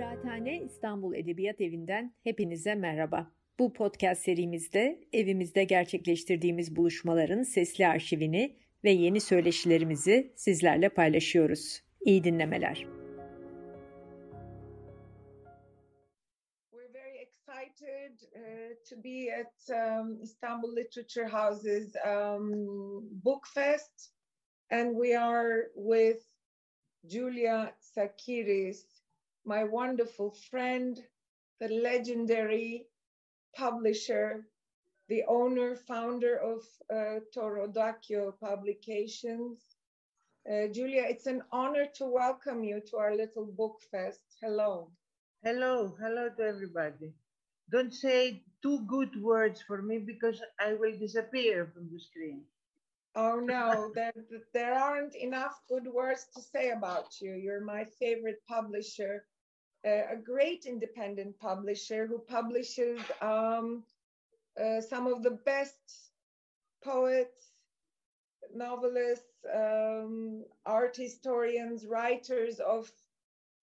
Kıraathane İstanbul Edebiyat Evi'nden hepinize merhaba. Bu podcast serimizde evimizde gerçekleştirdiğimiz buluşmaların sesli arşivini ve yeni söyleşilerimizi sizlerle paylaşıyoruz. İyi dinlemeler. We're very excited uh, to be at um, Istanbul Literature House's um, book fest, and we are with Julia Sakiris, my wonderful friend, the legendary publisher, the owner, founder of uh, Publications. Uh, Julia, it's an honor to welcome you to our little book fest. Hello. Hello, hello to everybody. Don't say two good words for me because I will disappear from the screen. Oh no, there, there aren't enough good words to say about you. You're my favorite publisher, a great independent publisher who publishes um, uh, some of the best poets, novelists, um, art historians, writers of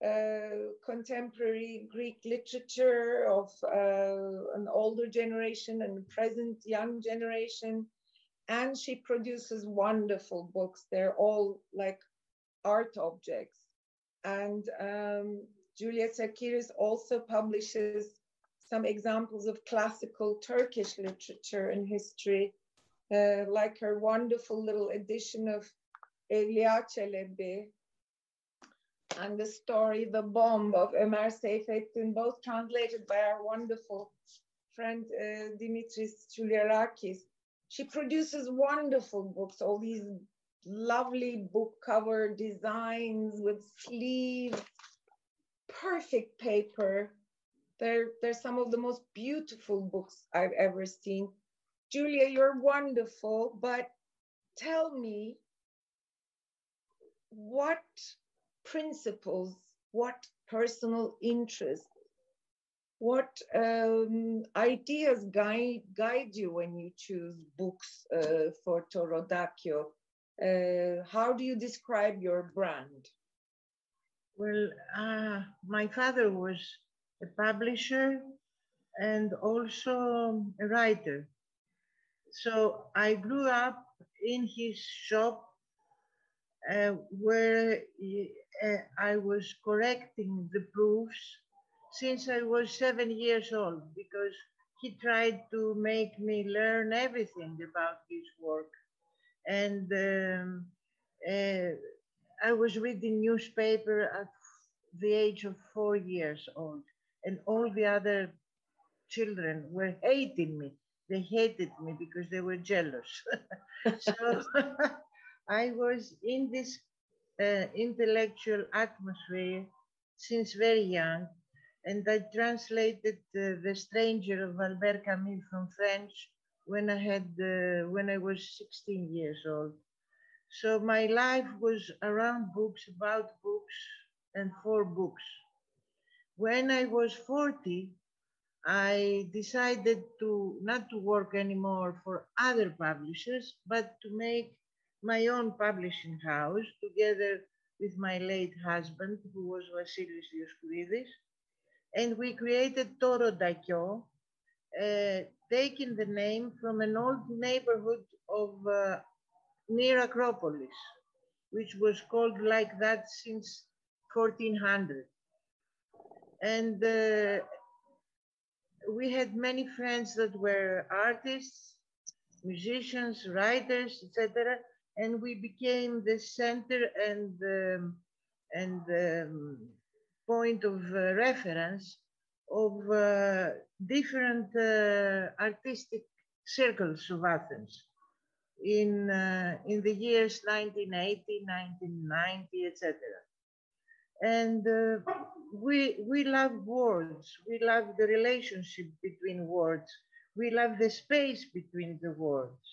uh, contemporary Greek literature, of uh, an older generation and present young generation. And she produces wonderful books. They're all like art objects. And um, Julia Sakiris also publishes some examples of classical Turkish literature and history, uh, like her wonderful little edition of Evliya Çelebi and the story The Bomb of Ömer Seyfettin, both translated by our wonderful friend uh, Dimitris Kouliarakis. She produces wonderful books, all these lovely book cover designs with sleeves, perfect paper, they're, they're some of the most beautiful books I've ever seen. Julia, you're wonderful, but tell me what principles, what personal interests, what um, ideas guide, guide you when you choose books uh, for To Rodakio? Uh, how do you describe your brand? Well, uh, my father was a publisher and also a writer. So I grew up in his shop uh, where he, uh, I was correcting the proofs since I was seven years old because he tried to make me learn everything about his work. And um, uh, I was reading newspaper at the age of four years old and all the other children were hating me. They hated me because they were jealous. so I was in this uh, intellectual atmosphere since very young, and I translated uh, The Stranger of Albert Camus from French when I had uh, when I was 16 years old. So my life was around books, about books, and for books. When I was 40, I decided to not to work anymore for other publishers, but to make my own publishing house together with my late husband, who was Vasilis Dioscourides. And we created To Rodakio, uh, taking the name from an old neighborhood of uh, near Acropolis, which was called like that since 1400 and uh, we had many friends that were artists, musicians, writers, etc. And we became the center and um, and um, point of uh, reference of uh, different uh, artistic circles of Athens in uh, in the years 1980, 1990, etc and uh, we we love words. We love the relationship between words. We love the space between the words.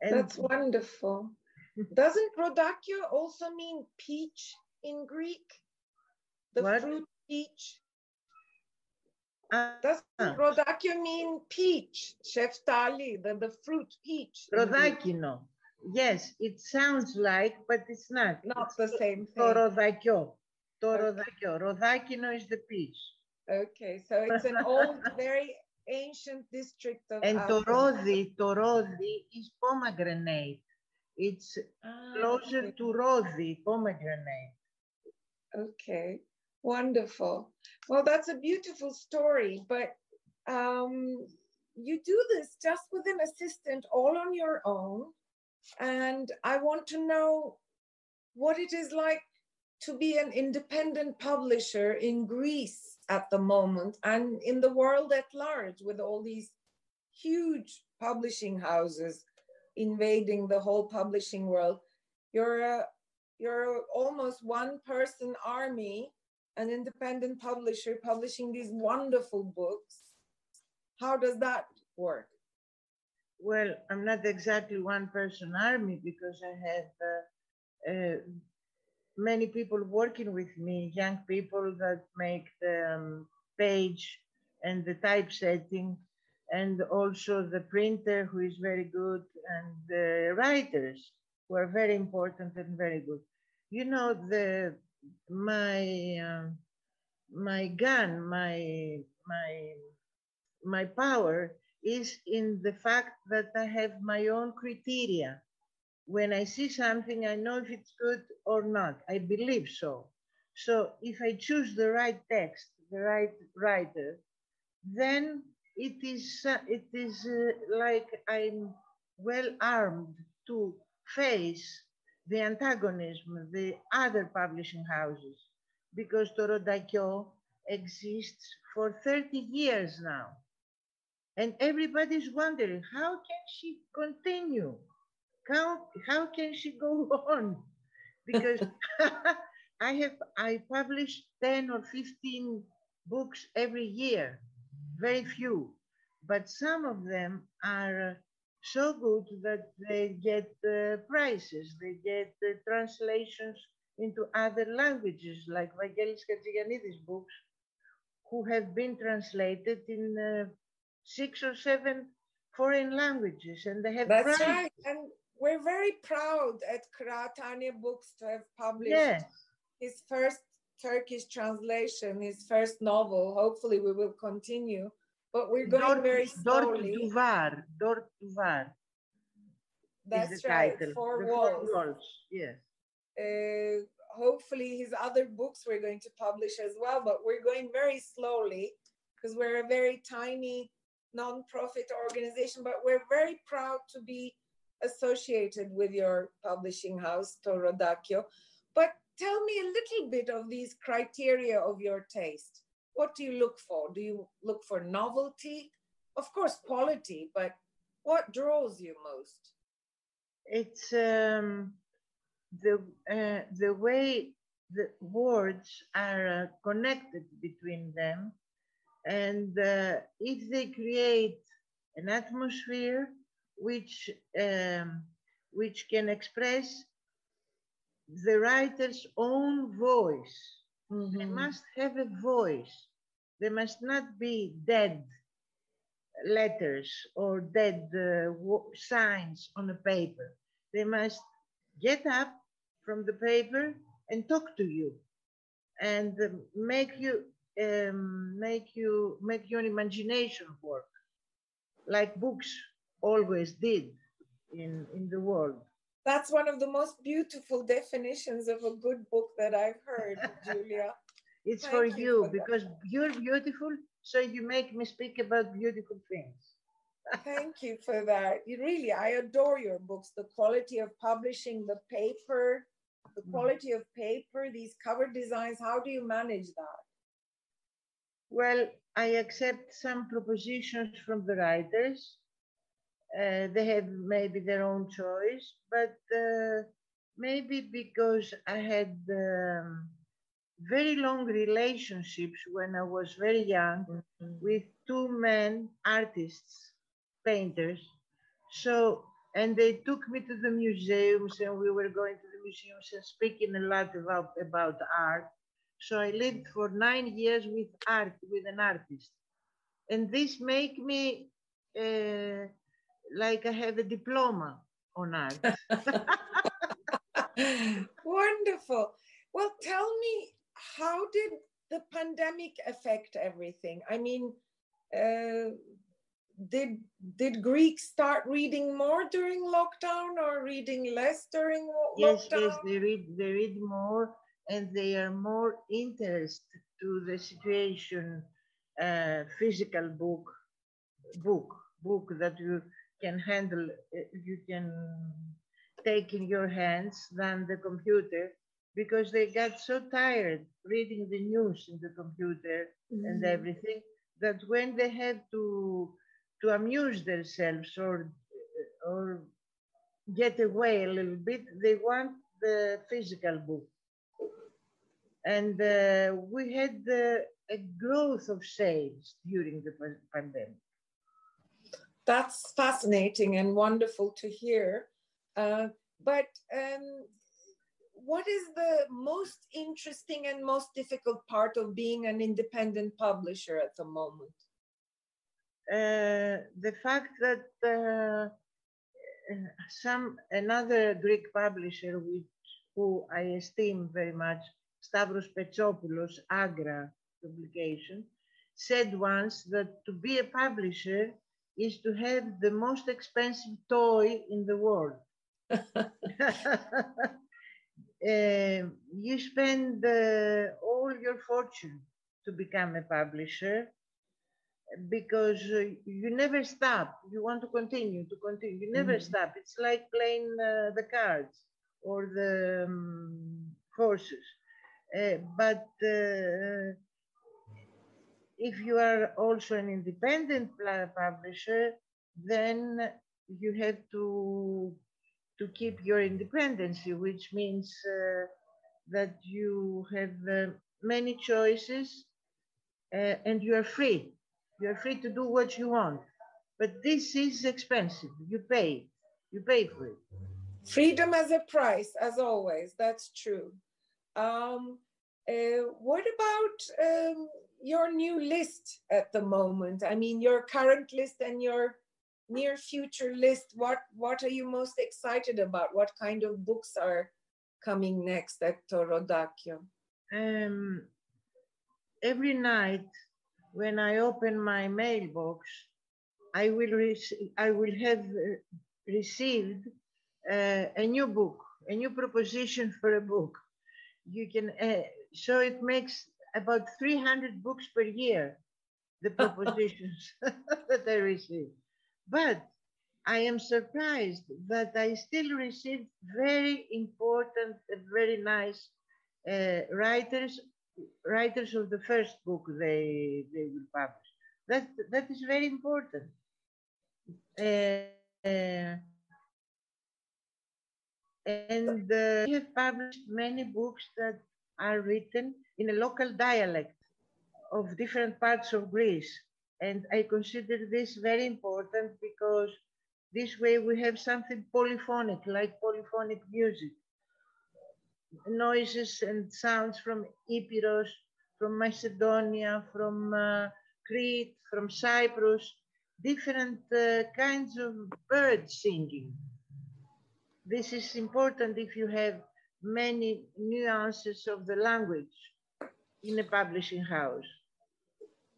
And that's wonderful. Doesn't rodakio also mean peach in greek? The what? fruit peach uh, doesn't uh, rodakio mean peach sheftali the, the fruit peach rodakino Yes, it sounds like, but it's not. Not it's the same thing. Torodakio. Το ροδάκιο. Ροδάκινο is the peach. Okay, so it's an old, very ancient district of And το Athens. ρόδι, το ρόδι is pomegranate. It's Ah, closer okay. to ρόδι, pomegranate. Okay, wonderful. Well, that's a beautiful story, but um, you do this just with an assistant all on your own. And I want to know what it is like to be an independent publisher in Greece at the moment and in the world at large with all these huge publishing houses invading the whole publishing world. You're a you're almost one person army, an independent publisher publishing these wonderful books. How does that work? Well, I'm not exactly one person army because I have uh, uh, many people working with me, young people that make the um, page and the typesetting, and also the printer who is very good, and the writers who are very important and very good. You know, the my um, my gun, my my my power is in the fact that I have my own criteria. When I see something, I know if it's good or not. I believe so. So if I choose the right text, the right writer, then it is uh, it is uh, like I'm well armed to face the antagonism, the other publishing houses, because To Rodakio exists for 30 years now. And everybody's wondering, how can she continue? How, how can she go on? Because I have, I publish 10 or 15 books every year, very few, but some of them are uh, so good that they get uh, prizes, they get uh, translations into other languages, like Vangelis Hatziyannidis' books, who have been translated in uh, six or seven foreign languages, and they have That's prizes. right. And we're very proud at Kıraathane Books to have published Yes, his first Turkish translation, his first novel. Hopefully, we will continue. But we're going Dort, very slowly. Duvar, Dört Duvar is That's the right. title. Four the walls. Four walls, yes. uh, hopefully his other books we're going to publish as well but we're going very slowly because we're a very tiny non-profit organization but we're very proud to be associated with your publishing house To Rodakio but tell me a little bit of these criteria of your taste what do you look for? Do you look for novelty? Of course quality but what draws you most? It's um, the uh, the way the words are uh, connected between them, and uh, if they create an atmosphere which um, which can express the writer's own voice. They Mhm. must have a voice. They must not be dead letters or dead uh, signs on a paper. They must get up from the paper and talk to you and um, make you um, make you make your imagination work like books always did in in the world That's one of the most beautiful definitions of a good book that I've heard, Julia. it's for Thank you you for that. because you're beautiful so you make me speak about beautiful things Thank you for that. You really, I adore your books. The quality of publishing, the paper, the Mm. quality of paper, these cover designs. How do you manage that? Well, I accept some propositions from the writers. Uh, they have maybe their own choice, but uh, maybe because I had um, very long relationships when I was very young with two men, artists, painters. So, and they took me to the museums, and we were going to the museums and speaking a lot about, about art. So I lived for nine years with art, with an artist. And this make me uh, like I have a diploma on art. Wonderful. Well, tell me, how did the pandemic affect everything? I mean, uh, did did Greeks start reading more during lockdown or reading less during yes, lockdown? Yes, they read they read more and they are more interested to the situation. Uh, physical book, book, book that you can handle, uh, you can take in your hands than the computer because they got so tired reading the news in the computer mm-hmm. and everything that when they have to to amuse themselves or or get away a little bit, they want the physical book. And uh, we had uh, a growth of sales during the pandemic. That's fascinating and wonderful to hear. Uh, but um, what is the most interesting and most difficult part of being an independent publisher at the moment? Uh, the fact that uh, some another Greek publisher, which who I esteem very much, Stavros Petsopoulos, Agra publication, said once that to be a publisher is to have the most expensive toy in the world. uh, you spend uh, all your fortune to become a publisher because uh, you never stop. You want to continue, to continue. You never mm-hmm. stop. It's like playing uh, the cards or the um, horses. Uh, but uh, if you are also an independent publisher, then you have to to keep your independence, which means uh, that you have uh, many choices uh, and you are free. You are free to do what you want. But this is expensive. You pay. You pay for it. Freedom as a price, as always. That's true. Um, uh, what about um, your new list at the moment? I mean, your current list and your near future list. What what are you most excited about? What kind of books are coming next at To Rodakio? Um, every night when I open my mailbox, I will I will have received uh, a new book, a new proposition for a book. You can uh, so it makes about 300 books per year, the propositions that I receive. But I am surprised that I still receive very important, very nice uh, writers, writers of the first book they, they will publish. That, that is very important. Uh, uh, and uh, we have published many books that are written in a local dialect of different parts of Greece. And I consider this very important because this way we have something polyphonic, like polyphonic music. Noises and sounds from Epirus, from Macedonia, from uh, Crete, from Cyprus, different uh, kinds of birds singing. This is important if you have many nuances of the language in a publishing house.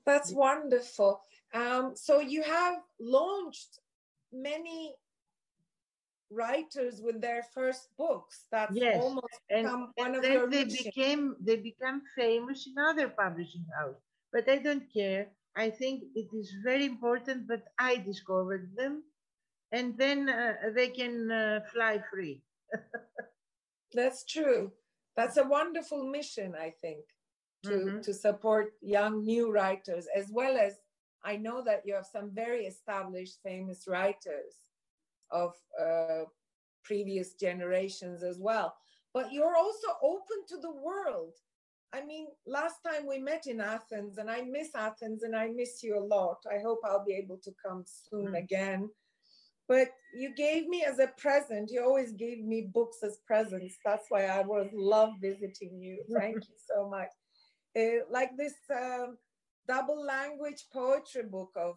That's wonderful. Um, so you have launched many writers with their first books. That's yes. almost and, become one of your they became they become famous in other publishing houses. But I don't care. I think it is very important that I discovered them, and then uh, they can uh, fly free. That's true. That's a wonderful mission, I think to, mm-hmm. to support young new writers, as well as I know that you have some very established, famous writers of uh, previous generations as well. But you're also open to the world. I mean, last time we met in Athens, and I miss Athens and I miss you a lot. I hope I'll be able to come soon mm-hmm. again. But you gave me as a present, you always gave me books as presents. That's why I was love visiting you. Thank you so much uh, like this um, double language poetry book of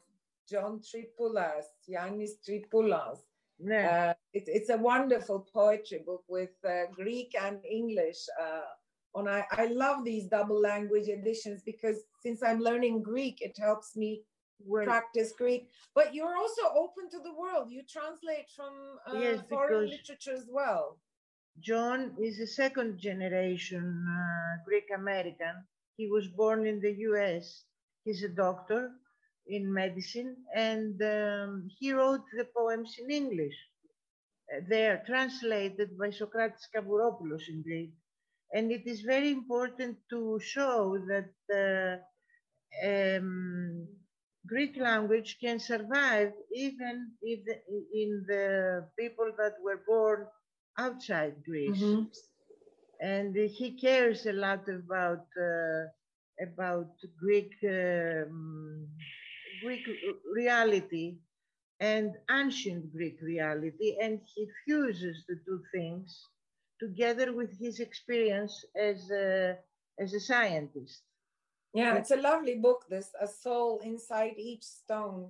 John Tripoulas, Yannis Tripoulas. Yeah. Uh, it, it's a wonderful poetry book with uh, Greek and English uh, on. I, I love these double language editions because since I'm learning Greek, it helps me well, practice Greek. But you're also open to the world. You translate from uh, yes, foreign literature as well. John is a second generation uh, Greek American. He was born in the US. He's a doctor in medicine and um, he wrote the poems in English. Uh, they are translated by Socrates Kavouropoulos in Greek. And it is very important to show that uh, um, Greek language can survive even if the, in the people that were born outside Greece. Mm-hmm. And he cares a lot about uh, about Greek um, Greek reality and ancient Greek reality, and he fuses the two things together with his experience as a, as a scientist. Yeah, it's a lovely book, this A Soul Inside Each Stone.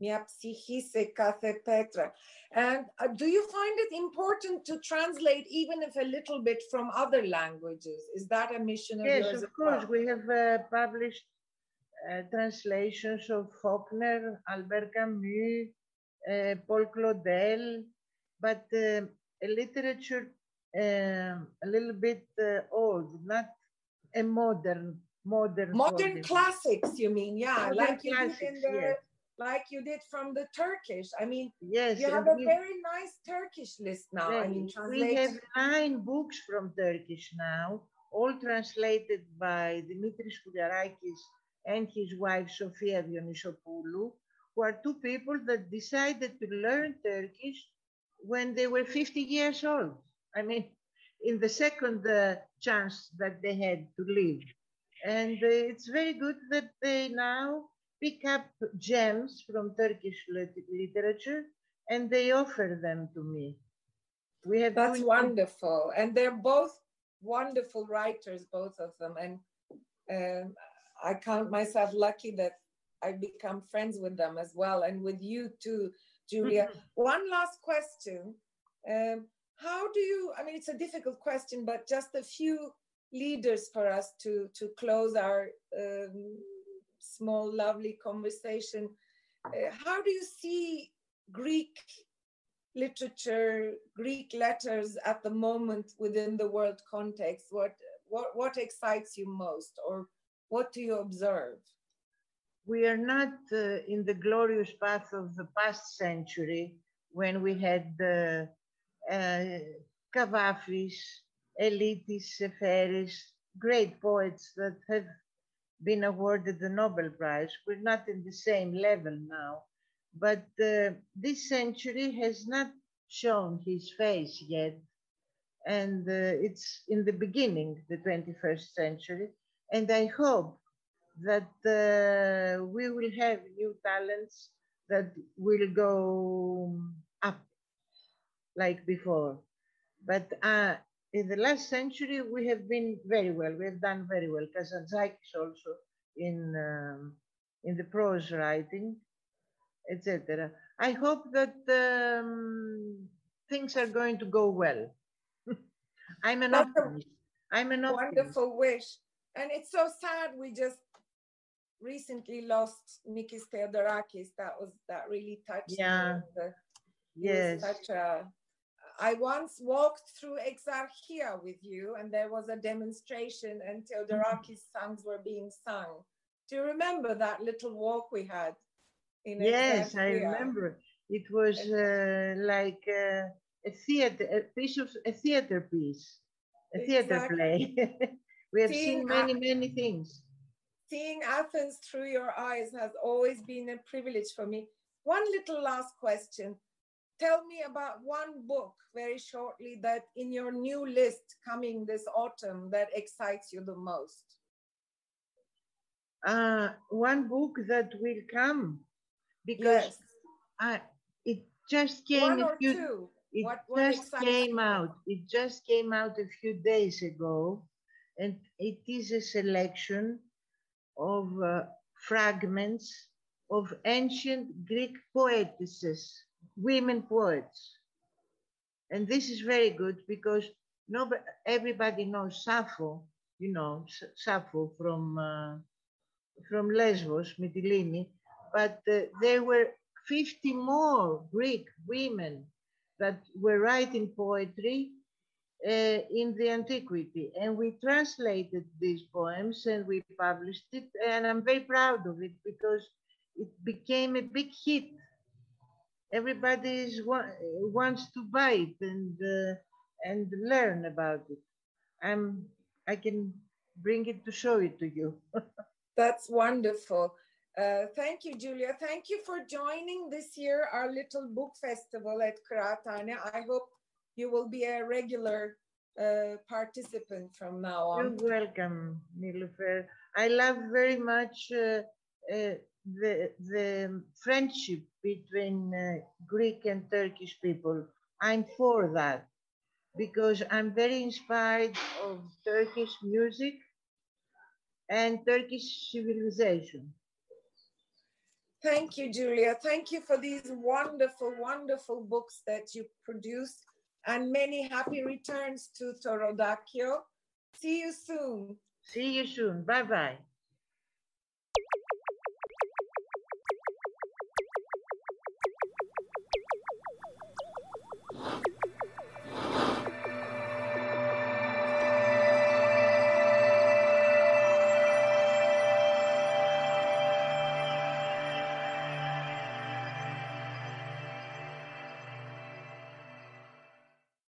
Psichise petra. And uh, do you find it important to translate, even if a little bit, from other languages? Is that a mission of yes, yours? Yes, of course. We have uh, published uh, translations of Faulkner, Albert Camus, uh, Paul Claudel, but um, literature um, a little bit uh, old, not a modern modern modern classics. You mean, yeah, modern like you did in the, yes. like you did from the Turkish. I mean, yes, you have a we, very nice Turkish list now. I mean, we have nine books from Turkish now, all translated by Dimitris Kouliarakis and his wife Sofia Dionysopoulou, who are two people that decided to learn Turkish when they were 50 years old. I mean, in the second uh, chance that they had to live. And uh, it's very good that they now pick up gems from Turkish literature and they offer them to me. We have that's wonderful, and they're both wonderful writers, both of them. And um, I count myself lucky that I've become friends with them as well, and with you too, Julia. One last question: um, How do you? I mean, it's a difficult question, but just a few leaders for us to to close our um, small, lovely conversation. Uh, how do you see Greek literature, Greek letters at the moment within the world context? What what what excites you most, or what do you observe? We are not uh, in the glorious path of the past century when we had the uh, Kavafis, Elytis, Seferis, great poets that have been awarded the Nobel Prize. We're not in the same level now, but uh, this century has not shown his face yet. And uh, it's in the beginning, the 21st century. And I hope that uh, we will have new talents that will go up like before. But uh, in the last century, we have been very well. We have done very well. Kazantzakis also in um, in the prose writing, etc. I hope that um, things are going to go well. I'm an That's optimist. I'm an optimist. Wonderful wish and it's so sad we just recently lost Mikis Theodorakis. That was that really touched yeah. me. yes. Such a, I once walked through Exarchia with you, and there was a demonstration, and Theodorakis songs were being sung. Do you remember that little walk we had? In yes, I remember. It was uh, like uh, a theater, a piece of a theater piece, a theater play. We have seeing seen many, many things. Seeing Athens through your eyes has always been a privilege for me. One little last question. Tell me about one book very shortly that in your new list coming this autumn that excites you the most. Uh, one book that will come because yes. it just came one or few, two. It what, what just came out. It just came out a few days ago and it is a selection of uh, fragments of ancient Greek poetesses, women poets. And this is very good because no, but everybody knows Sappho, you know, Sappho from uh, from Lesbos, Mytilene, but uh, there were 50 more Greek women that were writing poetry uh, in the antiquity. And we translated these poems and we published it. And I'm very proud of it because it became a big hit. Everybody wants to buy it and, uh, and learn about it. I'm, I can bring it to show it to you. That's wonderful. Uh, thank you, Julia. Thank you for joining this year our little book festival at Kıraathane. I hope you will be a regular uh, participant from now on. You're welcome, Nilufer. I love very much uh, uh, the, the friendship between uh, Greek and Turkish people. I'm for that because I'm very inspired of Turkish music and Turkish civilization. Thank you, Julia. Thank you for these wonderful, wonderful books that you produced and many happy returns to Torodakio. See you soon. See you soon. Bye-bye.